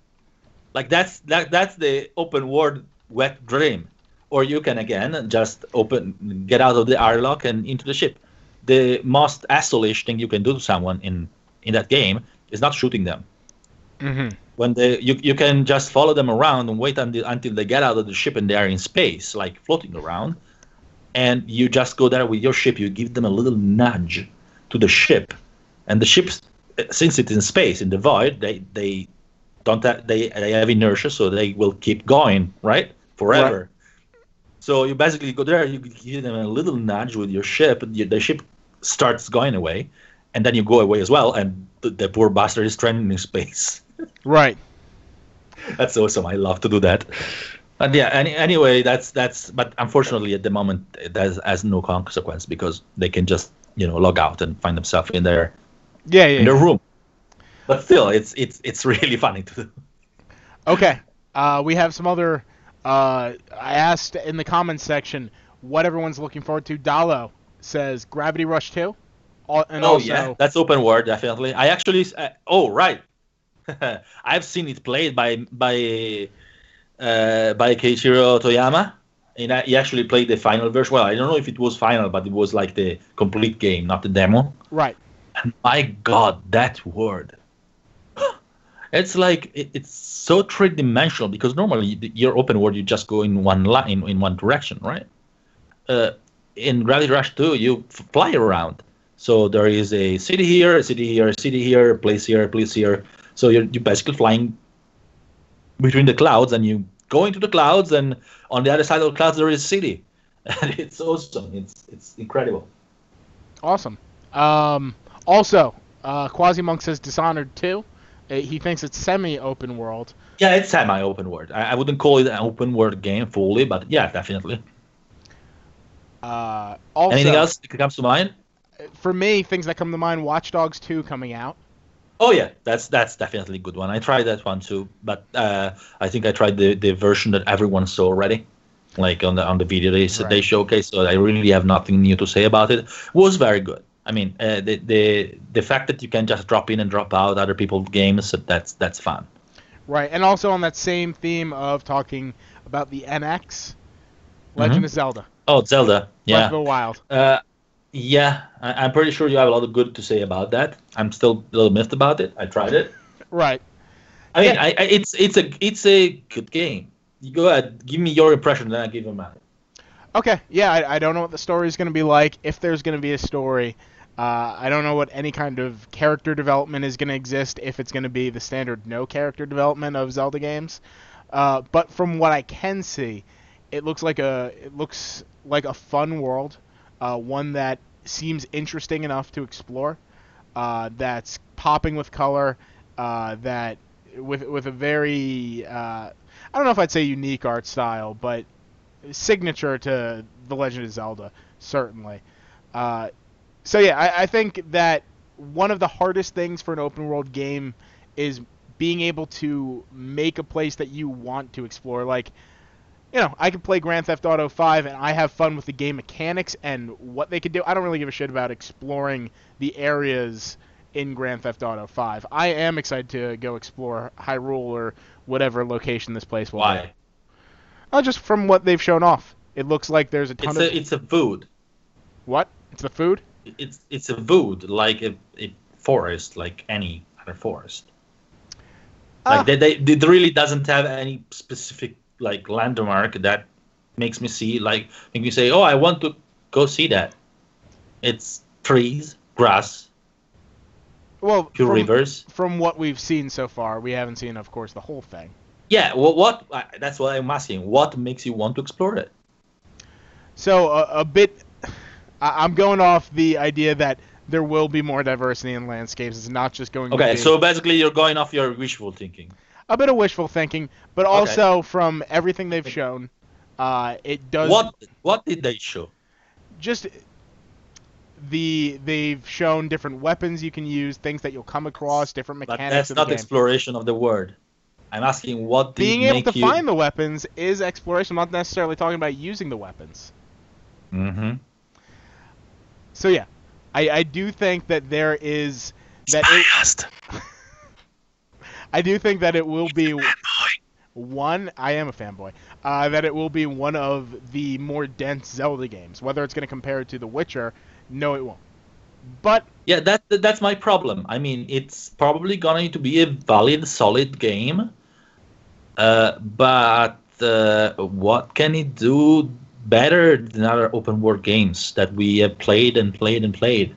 Like that's that that's the open world wet dream. Or you can again just open get out of the airlock and into the ship. The most asshole-ish thing you can do to someone in in that game is not shooting them. Hmm when they you, you can just follow them around and wait until until they get out of the ship and they are in space like floating around. And you just go there with your ship. You give them a little nudge to the ship. And the ship since it's in space in the void they they don't have, they they have inertia so they will keep going right? Forever so you basically go there you give them a little nudge with your ship and the ship starts going away and then you go away as well and the, the poor bastard is stranded in space Right. that's awesome. I love to do that. And yeah, any, anyway, that's that's. But unfortunately, at the moment, it has, has no consequence because they can just you know log out and find themselves in their Yeah. Yeah. in their yeah. room. But still, it's it's it's really funny to do. Okay. Uh, we have some other. Uh, I asked in the comments section what everyone's looking forward to. Dalo says Gravity Rush 2. Al- And oh also, yeah, that's open world definitely. I actually. Uh, oh right, I've seen it played by by uh, by Keiichiro Toyama. And I, he actually played the final version. Well, I don't know if it was final, but it was like the complete game, not the demo. Right. And my God, that word. It's like it, it's so three-dimensional because normally your open world you just go in one line in one direction, right? Uh, in Gravity Rush 2, you fly around. So there is a city here, a city here, a city here, a place here, a place here. So you're you're basically flying between the clouds, and you go into the clouds, and on the other side of the clouds there is a city, and it's awesome. It's it's incredible. Awesome. Um, also, uh, Quasi-Monk says Dishonored 2. Uh, he thinks it's semi-open world. Yeah, it's semi-open world. I, I wouldn't call it an open world game fully, but yeah, definitely. Uh, also, Anything else that comes to mind? For me, things that come to mind: Watch Dogs 2 coming out. Oh yeah, that's that's definitely a good one. I tried that one too, but uh, I think I tried the, the version that everyone saw already, like on the on the video they Right. they showcase. So I really have nothing new to say about it. Was very good. I mean, uh, the the the fact that you can just drop in and drop out other people's games, that's that's fun. Right, and also on that same theme of talking about the NX, Legend Mhm. of Zelda, Oh, Zelda, Breath yeah. the Wild. Uh, yeah, I, I'm pretty sure you have a lot of good to say about that. I'm still a little miffed about it. I tried it. Right. I mean, Yeah. I, I, it's it's a it's a good game. You go ahead, give me your impression, then I give you mine. Okay. Yeah, I, I don't know what the story is going to be like. If there's going to be a story, uh, I don't know what any kind of character development is going to exist. If it's going to be the standard no character development of Zelda games, uh, but from what I can see, it looks like a it looks like a fun world, uh, one that seems interesting enough to explore. Uh, that's popping with color. Uh, that with with a very uh, I don't know if I'd say unique art style, but signature to The Legend of Zelda, certainly. Uh, so yeah, I, I think that one of the hardest things for an open world game is being able to make a place that you want to explore. Like, you know, I can play Grand Theft Auto 5 and I have fun with the game mechanics and what they can do. I don't really give a shit about exploring the areas in Grand Theft Auto 5. I am excited to go explore Hyrule or whatever location this place will be. Oh, just from what they've shown off. It looks like there's a ton It's of a it's a food. what? It's the food. It's it's a wood like a, a forest, like any other forest. Ah. Like they, they it really doesn't have any specific like landmark that makes me see like make me say, oh, I want to go see that. It's trees, grass, Well, few from, rivers. from what we've seen so far, we haven't seen, of course, the whole thing. Yeah, well, what that's what I'm asking. What makes you want to explore it? So a, a bit, I, I'm going off the idea that there will be more diversity in landscapes. It's not just going. to Okay, so basically you're going off your wishful thinking. a bit of wishful thinking, but Okay. also from everything they've shown, uh, it does What what did they show? just the they've shown different weapons you can use, things that you'll come across, different mechanics. But that's not exploration of the word. I'm asking what did Being able to you... find the weapons is exploration. I'm not necessarily talking about using the weapons. Mm-hmm. So yeah, I, I do think that there is that it, I do think that it will be one. I am a fanboy. Uh, that it will be one of the more dense Zelda games. Whether it's going to compare it to The Witcher, no, it won't. But Yeah, that that's my problem. I mean, it's probably going to be a valid, solid game, uh, but uh, what can it do better than other open world games that we have played and played and played?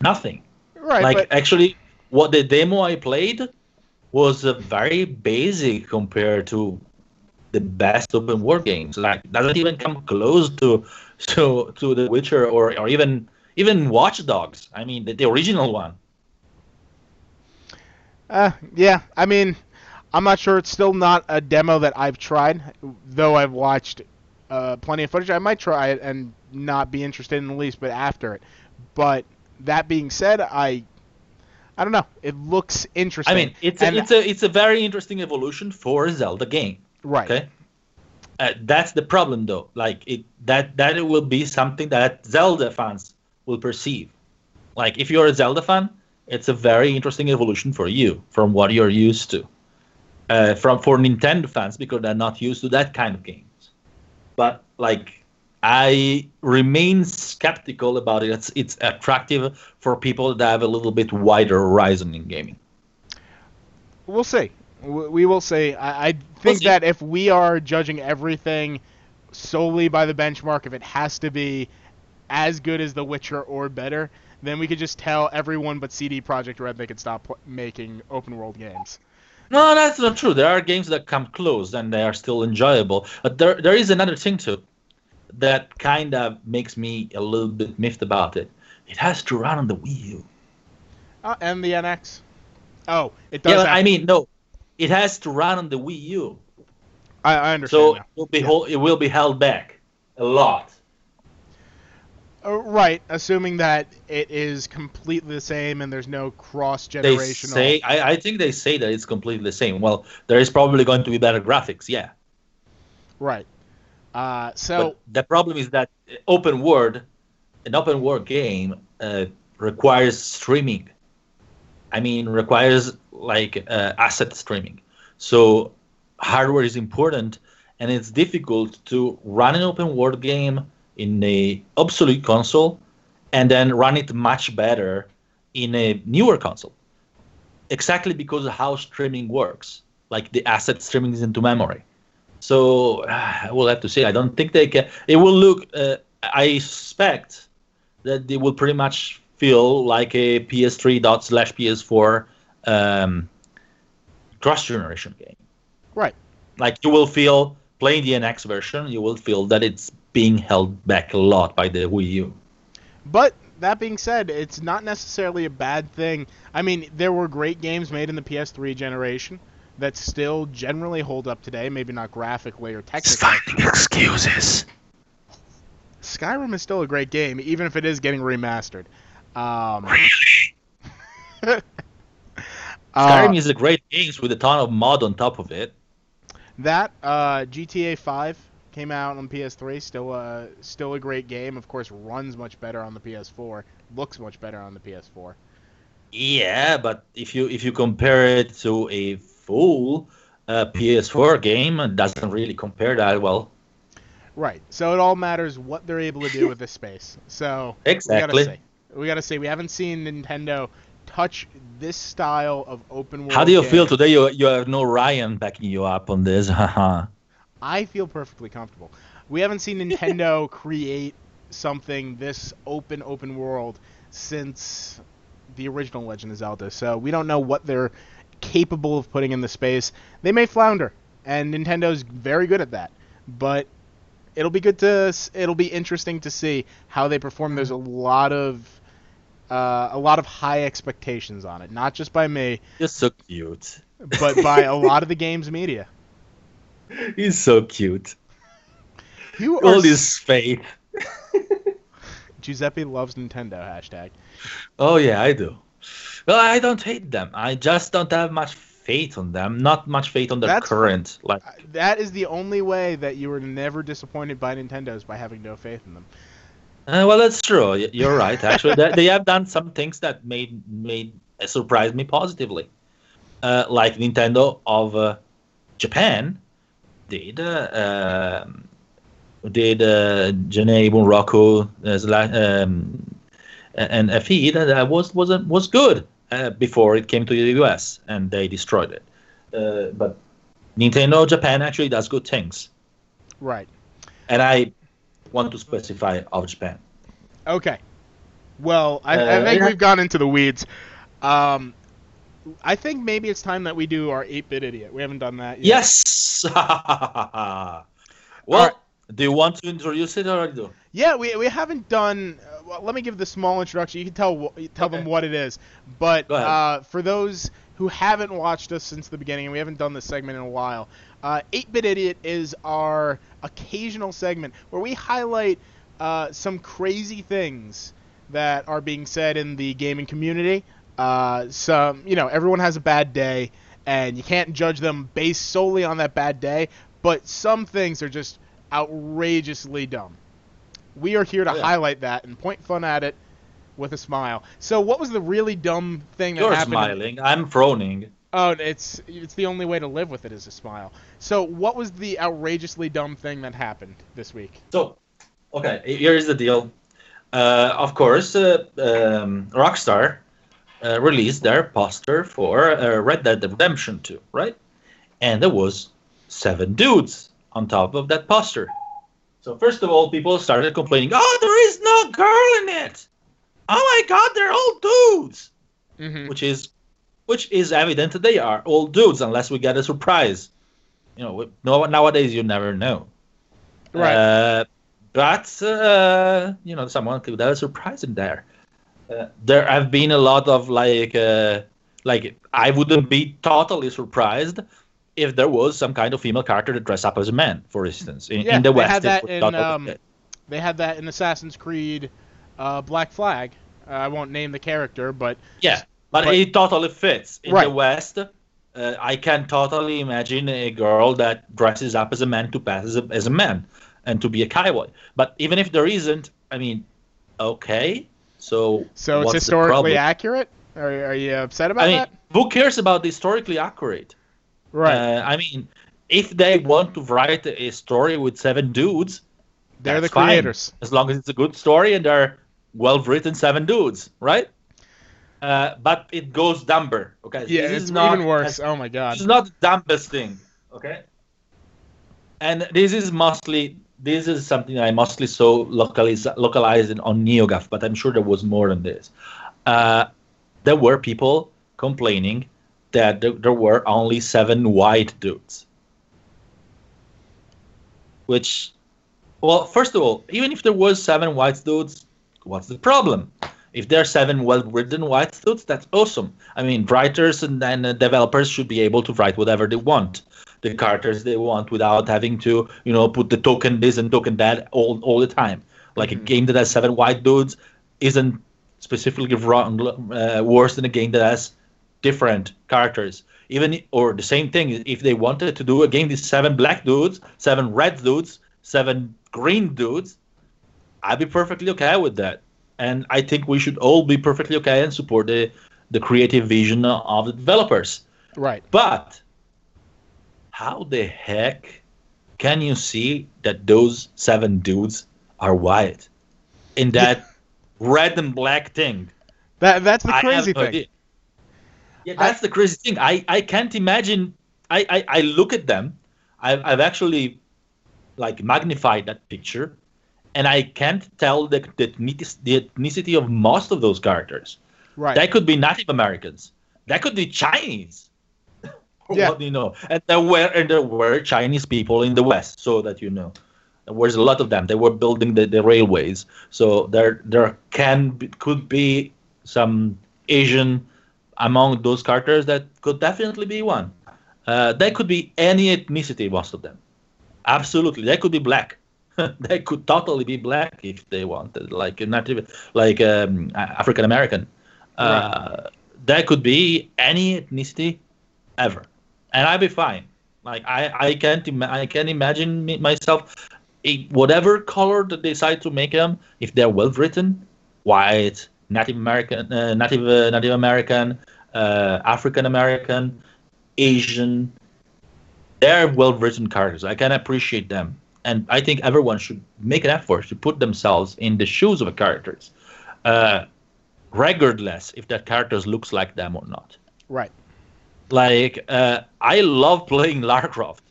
Nothing. right, like but actually, what the demo I played was uh, very basic compared to the best open world games. Like doesn't even come close to to to The Witcher or or even even Watch Dogs. I mean, the, the original one. uh, yeah, I mean, I'm not sure. It's still not a demo that I've tried, though I've watched uh, plenty of footage. I might try it and not be interested in the least, but after it. But that being said, I I don't know. It looks interesting. I mean, it's a, it's a it's a very interesting evolution for a Zelda game. right. Okay. Uh, that's the problem, though. Like it that that it will be something that Zelda fans will perceive. Like if you're a Zelda fan, it's a very interesting evolution for you from what you're used to. Uh, from for Nintendo fans because they're not used to that kind of games. But like I remain skeptical about it. It's it's attractive for people that have a little bit wider horizon in gaming. We'll see. We will see. I, I think see. that if we are judging everything solely by the benchmark, if it has to be as good as The Witcher or better, then we could just tell everyone but CD Projekt Red they could stop pl- making open world games. No, that's not true. There are games that come close and they are still enjoyable. But there, there is another thing too that kind of makes me a little bit miffed about it. It has to run on the Wii U. Uh, and the NX. Oh, it does. Yeah, I mean, no, it has to run on the Wii U. I, I understand. So now. it will be hol- it will be held back a lot. Uh, right, assuming that it is completely the same and there's no cross They generational. say, I, I think they say that it's completely the same. Well, there is probably going to be better graphics, yeah. Right. Uh, so But the problem is that open world, an open world game uh, requires streaming. I mean, requires like uh, asset streaming. So hardware is important, and it's difficult to run an open world game in a obsolete console and then run it much better in a newer console. Exactly because of how streaming works. Like the asset streaming is into memory. So I will have to say I don't think they can. It will look. Uh, I suspect that they will pretty much feel like a PS3 dot slash PS4 um, cross generation game. right. Like you will feel playing the NX version, you will feel that it's being held back a lot by the Wii U. But that being said, it's not necessarily a bad thing. I mean, there were great games made in the PS3 generation. that still generally hold up today. Maybe not graphically or He's technically. finding excuses. Skyrim is still a great game, even if it is getting remastered. Um, Really? uh, Skyrim is a great game with a ton of mod on top of it. That uh, GTA 5 came out on PS3. Still a still a great game. Of course, runs much better on the PS4. Looks much better on the PS4. Yeah, but if you if you compare it to a full uh, PS4 game, it doesn't really compare that well. Right. So it all matters what they're able to do with this space. So Exactly. we gotta see. We gotta see. We haven't seen Nintendo touch this style of open world. How do you feel today? You you have no Ryan backing you up on this. Haha. I feel perfectly comfortable. We haven't seen Nintendo create something this open, open world since the original Legend of Zelda. So we don't know what they're capable of putting in the space. They may flounder, and Nintendo's very good at that. But it'll be good to, it'll be interesting to see how they perform. There's a lot of, uh, a lot of high expectations on it, not just by me, You're so cute. but by a lot of the game's media. He's so cute. You All s- this faith. Giuseppe loves Nintendo hashtag. Oh yeah, I do. Well, I don't hate them. I just don't have much faith on them. Not much faith on the That's- current. Like, That is the only way that you were never disappointed by Nintendo's by having no faith in them. uh, well, that's true. Y- You're right. Actually, they, they have done some things that made made uh, surprised me positively. Uh, like Nintendo of uh, Japan did. Uh, um, did uh, Janae as la- um, and a feed that was was was good uh, before it came to the US and they destroyed it. Uh, but Nintendo Japan actually does good things, Right. and I want to specify of Japan. Okay. Well, I, I Uh, think yeah. we've gone into the weeds. Um, I think maybe it's time that we do our 8-bit idiot. We haven't done that yet. Yes. well, Alright. do you want to introduce it or do? Yeah, we, we haven't done. Uh, well, let me give the small introduction. You can tell tell them what it is. But uh, for those who haven't watched us since the beginning, and we haven't done this segment in a while, uh, 8-bit idiot is our occasional segment where we highlight uh, some crazy things that are being said in the gaming community. Uh, some, you know, everyone has a bad day, and you can't judge them based solely on that bad day. But some things are just outrageously dumb. We are here to Oh, yeah. highlight that and point fun at it with a smile. So, what was the really dumb thing that happened? You're happened? smiling. I'm frowning. Oh, it's it's the only way to live with it is a smile. So, what was the outrageously dumb thing that happened this week? So, okay, here is the deal. Uh, of course, uh, um, Rockstar uh, released their poster for uh, Red Dead Redemption 2, right? And there was seven dudes on top of that poster. So first of all, people started complaining, "Oh, there is no girl in it! Oh my God, they're all dudes!" Mm-hmm. Which is, which is evident that they are all dudes, unless we get a surprise. You know, no, nowadays you never know. Right. Uh, but uh, you know, someone could have a surprise in there. Uh, there have been a lot of like, uh, like I wouldn't be totally surprised if there was some kind of female character that dressed up as a man, for instance, in, Yeah, in the they West. had that in, um. They had that in Assassin's Creed uh, Black Flag. Uh, I won't name the character, but Yeah, but, but- it totally fits in Right. the West. Uh, I can totally imagine a girl that dresses up as a man to pass as a, as a man and to be a cowboy. But even if there isn't, I mean, okay. So so it's historically accurate. Are, are you upset about I mean, that? who cares about the historically accurate? Right. Uh, I mean, if they want to write a story with seven dudes, They're the that's fine. creators. as long as it's a good story and they're well written seven dudes, right? Uh, but it goes dumber. Okay, Yeah, this it's is not even worse. Oh my god. It's not the dumbest thing. Okay, and this is mostly this is something I mostly saw localized localized on NeoGAF, but I'm sure there was more than this. Uh, there were people complaining that there, there were only seven white dudes. Which, well, first of all, even if there was seven white dudes, what's the problem? If there are seven well-written white dudes, that's awesome. I mean, writers and, and developers should be able to write whatever they want, the characters they want, without having to, you know, put the token this and token that all all the time. Like Mhm. a game that has seven white dudes isn't specifically wrong, uh, worse than a game that has different characters. Even or the same thing, if they wanted to do a game with seven black dudes, seven red dudes, seven green dudes, I'd be perfectly okay with that. And I think we should all be perfectly okay and support the the creative vision of the developers. Right. But how the heck can you see that those seven dudes are white in that red and black thing? That that's the crazy thing. idea. Yeah, that's the crazy thing. I, I can't imagine. I, I, I look at them. I've, I've actually like magnified that picture, and I can't tell the, the, the ethnicity of most of those characters. Right. That could be Native Americans. That could be Chinese. Yeah. What do you know? And there were and there were Chinese people in the West, so that you know. There was a lot of them. They were building the, the railways, so there there can be, could be some Asian among those characters. That could definitely be one. Uh, they could be any ethnicity, most of them. Absolutely, they could be black. they could totally be black if they wanted, like native, like um, African American. Uh, that could be any ethnicity ever, and I'd be fine. Like I, I can't, I can imagine myself, a, whatever color that they decide to make them, if they're well written, white, Native American, uh, Native, uh, Native American, uh, African American, Asian, they're well written characters. I can appreciate them. And I think everyone should make an effort to put themselves in the shoes of the characters, uh, regardless if that character looks like them or not. Right. Like, uh, I love playing Lara Croft.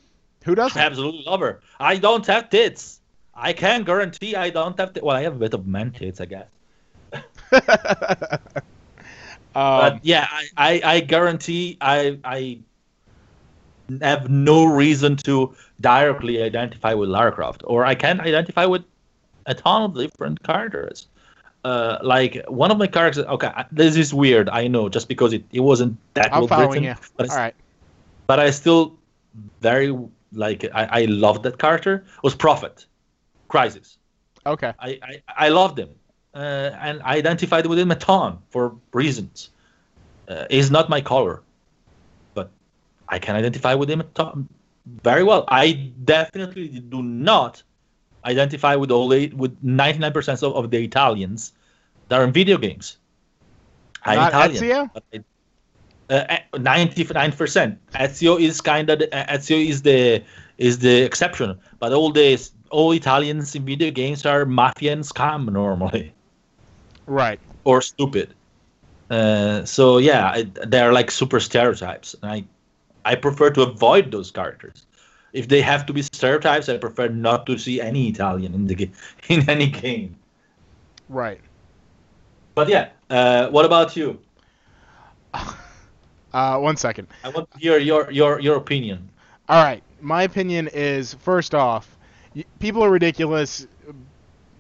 Who doesn't? absolutely love her. I don't have tits. I can guarantee I don't have. T- well, I have a bit of man tits, I guess. um, But yeah, I, I, I guarantee I I have no reason to directly identify with Lara Croft, or I can identify with a ton of different characters. Uh, like one of my characters. Okay, this is weird. I know, just because it, it wasn't that I'm well written, you. but I, All right. but I still very like I, I loved that character. Was Prophet, Crysis. Okay. I, I, I loved him. Uh, and I identified with him a ton for reasons. Uh, he's not my color, but I can identify with him a ton very well. I definitely do not identify with the, with 99% of, of the Italians that are in video games. I'm Not Italian. Ezio? uh, 99% Ezio is kind of Ezio is the is the exception but all the all Italians in video games are mafia and scam normally Right. or stupid uh, so yeah they're like super stereotypes and I I prefer to avoid those characters if they have to be stereotypes I prefer not to see any Italian in the in any game Right. but yeah uh, what about you Uh, one second. I want to hear your your your opinion All right. My opinion is first off, people are ridiculous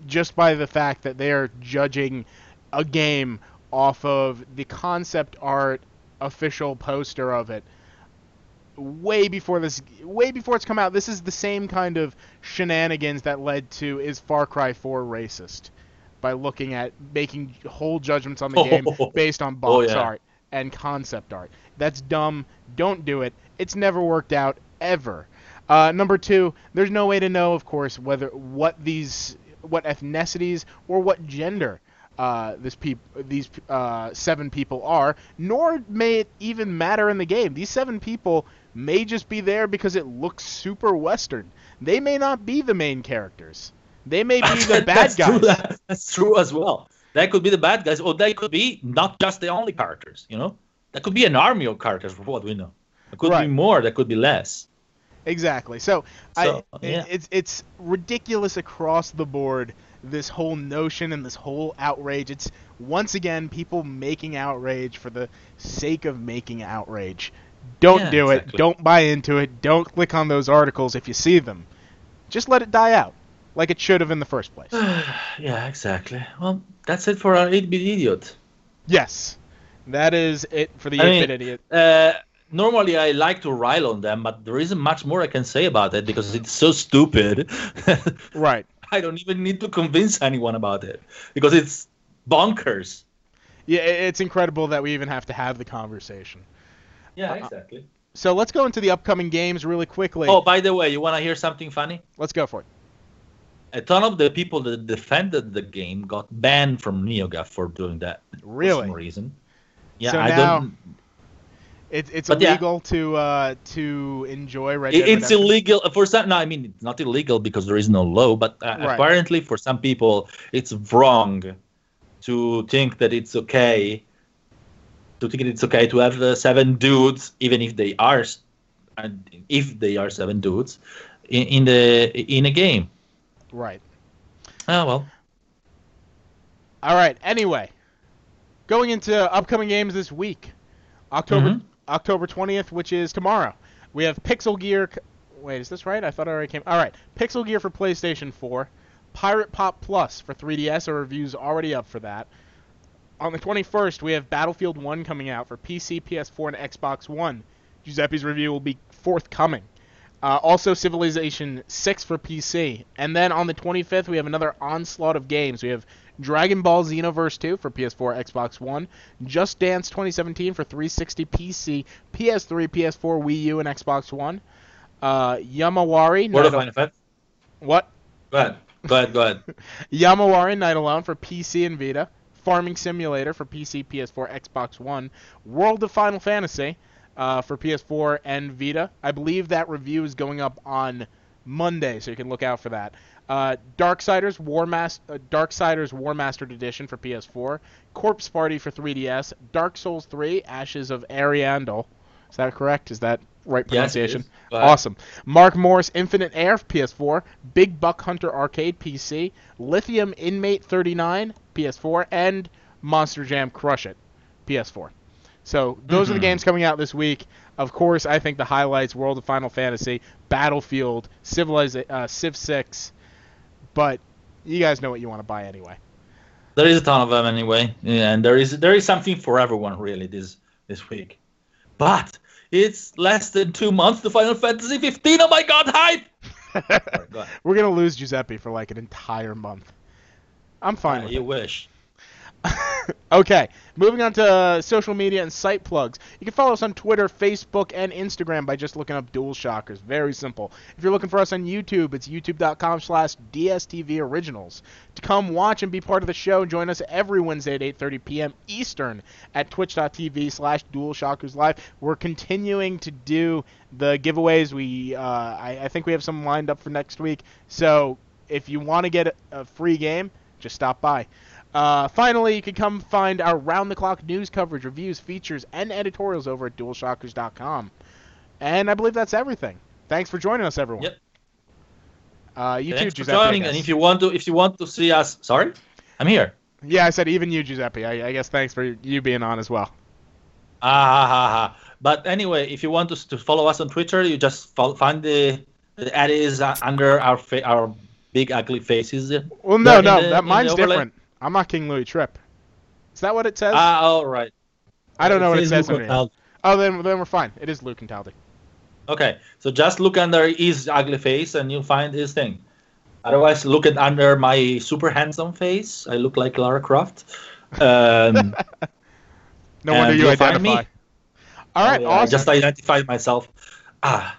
just by the fact that they are judging a game off of the concept art official poster of it way before this way before it's come out this is the same kind of shenanigans that led to is far cry 4 racist by looking at making whole judgments on the game based on box Oh, yeah. art and concept art that's dumb don't do it it's never worked out ever uh, number two there's no way to know of course whether what these what ethnicities or what gender uh, this peop- these uh, seven people are, nor may it even matter in the game. These seven people may just be there because it looks super Western. They may not be the main characters. They may be the bad guys. True, that's true as well. That could be the bad guys, or they could be not just the only characters. You know, that could be an army of characters for what we know. There could Right. be more. There could be less. Exactly. So, So, I, yeah. it's it's ridiculous across the board. This whole notion and this whole outrage. It's once again people making outrage for the sake of making outrage. Don't Yeah, do it. Don't buy into it. Don't click on those articles if you see them. Just let it die out. like it should have in the first place. yeah, exactly. Well, that's it for our 8-bit idiot. yes, that is it for the I 8-bit idiot. Uh, normally, I like to rile on them, but there isn't much more I can say about it because it's so stupid. Right. I don't even need to convince anyone about it because it's bonkers. Yeah, it's incredible that we even have to have the conversation. Yeah, Uh, exactly. So let's go into the upcoming games really quickly. Oh, by the way, you want to hear something funny? Let's go for it. A ton of the people that defended the game got banned from NeoGAF for doing that. For Really? some reason. Yeah, So I now- don't. It, it's But yeah. illegal to uh, to enjoy Red Dead it's Redemption. illegal for some. No, I mean it's not illegal because there is no law. But uh, Right. apparently, for some people, it's wrong to think that it's okay to think it's okay to have uh, seven dudes, even if they are, and if they are seven dudes, in, in the in a game. Right. Oh well. All right. Anyway, going into upcoming games this week, October Mhm. October twentieth, which is tomorrow. We have Pixel Gear. Wait, is this right? I thought I already came. All right, Pixel Gear for PlayStation 4, Pirate Pop Plus for 3DS. Our review's already up for that. On the 21st, we have Battlefield 1 coming out for PC, PS4, and Xbox One. Giuseppe's review will be forthcoming. Uh, also, Civilization 6 for PC. And then on the 25th, we have another onslaught of games. We have Dragon Ball Xenoverse 2 for PS4, Xbox One, Just Dance 2017 for 360 PC, PS3, PS4, Wii U, and Xbox One. Uh, Yomawari. Word of Night Al- what? Go ahead. Go ahead. Go ahead. Yomawari Night Alone for PC and Vita, Farming Simulator for PC, PS4, Xbox One, World of Final Fantasy uh, for PS4 and Vita. I believe that review is going up on Monday, so you can look out for that. Uh, Darksiders War Mas- uh, Darksiders Warmastered Edition for PS4, Corpse Party for 3DS, Dark Souls 3 Ashes of Ariandel. Is that correct? Is that right Yes, pronunciation? is. Go. Awesome. Mark McMorris Infinite Air PS4, Big Buck Hunter Arcade PC, Lithium Inmate 39 PS4, and Monster Jam Crush It PS4. So those are the Mhm. games coming out this week. Of course, I think the highlights: World of Final Fantasy, Battlefield, Civiliza- uh, Civ 6. But you guys know what you want to buy anyway. There is a ton of them anyway, yeah, and there is there is something for everyone really this this week. But it's less than two months to Final Fantasy 15. Oh my God, hype! Sorry, go. We're gonna lose Giuseppe for like an entire month. I'm fine ah, with you it. wish. okay, moving on to uh, social media and site plugs. You can follow us on Twitter, Facebook, and Instagram by just looking up Dual Shockers. Very simple. If you're looking for us on YouTube, it's youtube.com slash DSTV Originals. To come watch and be part of the show, join us every Wednesday at 8.30 p.m. Eastern at twitch.tv slash Dual Shockers Live. We're continuing to do the giveaways. We, uh, I, I think we have some lined up for next week. So if you want to get a, a free game, just stop by. Uh, finally, you can come find our round-the-clock news coverage, reviews, features, and editorials over at DualShockers.com. And I believe that's everything. Thanks for joining us, everyone. Yep. Uh, you Thanks too, for Giuseppe. I joining. And if you want to, if you want to see us, sorry, I'm here. Yeah, I said even you, Giuseppe. I, I guess thanks for you being on as well. Ah, ha, ha. But anyway, if you want to, to follow us on Twitter, you just fol- find the the ad is uh, under our fa- our big ugly faces. Well, no, no, the- that in the mine's different. I'm not King Louis Tripp. Is that what it says? Ah, all right. I don't know what it says. Luke underneath. Oh, then then we're fine. It is Luke and Taldi. Okay, so just look under his ugly face and you'll find his thing. Otherwise, look at under my super handsome face. I look like Lara Croft. Um, No wonder And you you'll find identify. me. All right, I awesome. just identified myself. Ah.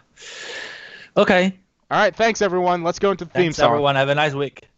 Okay. All right, thanks everyone. Let's go into the theme Thanks, song. everyone. Have a nice week.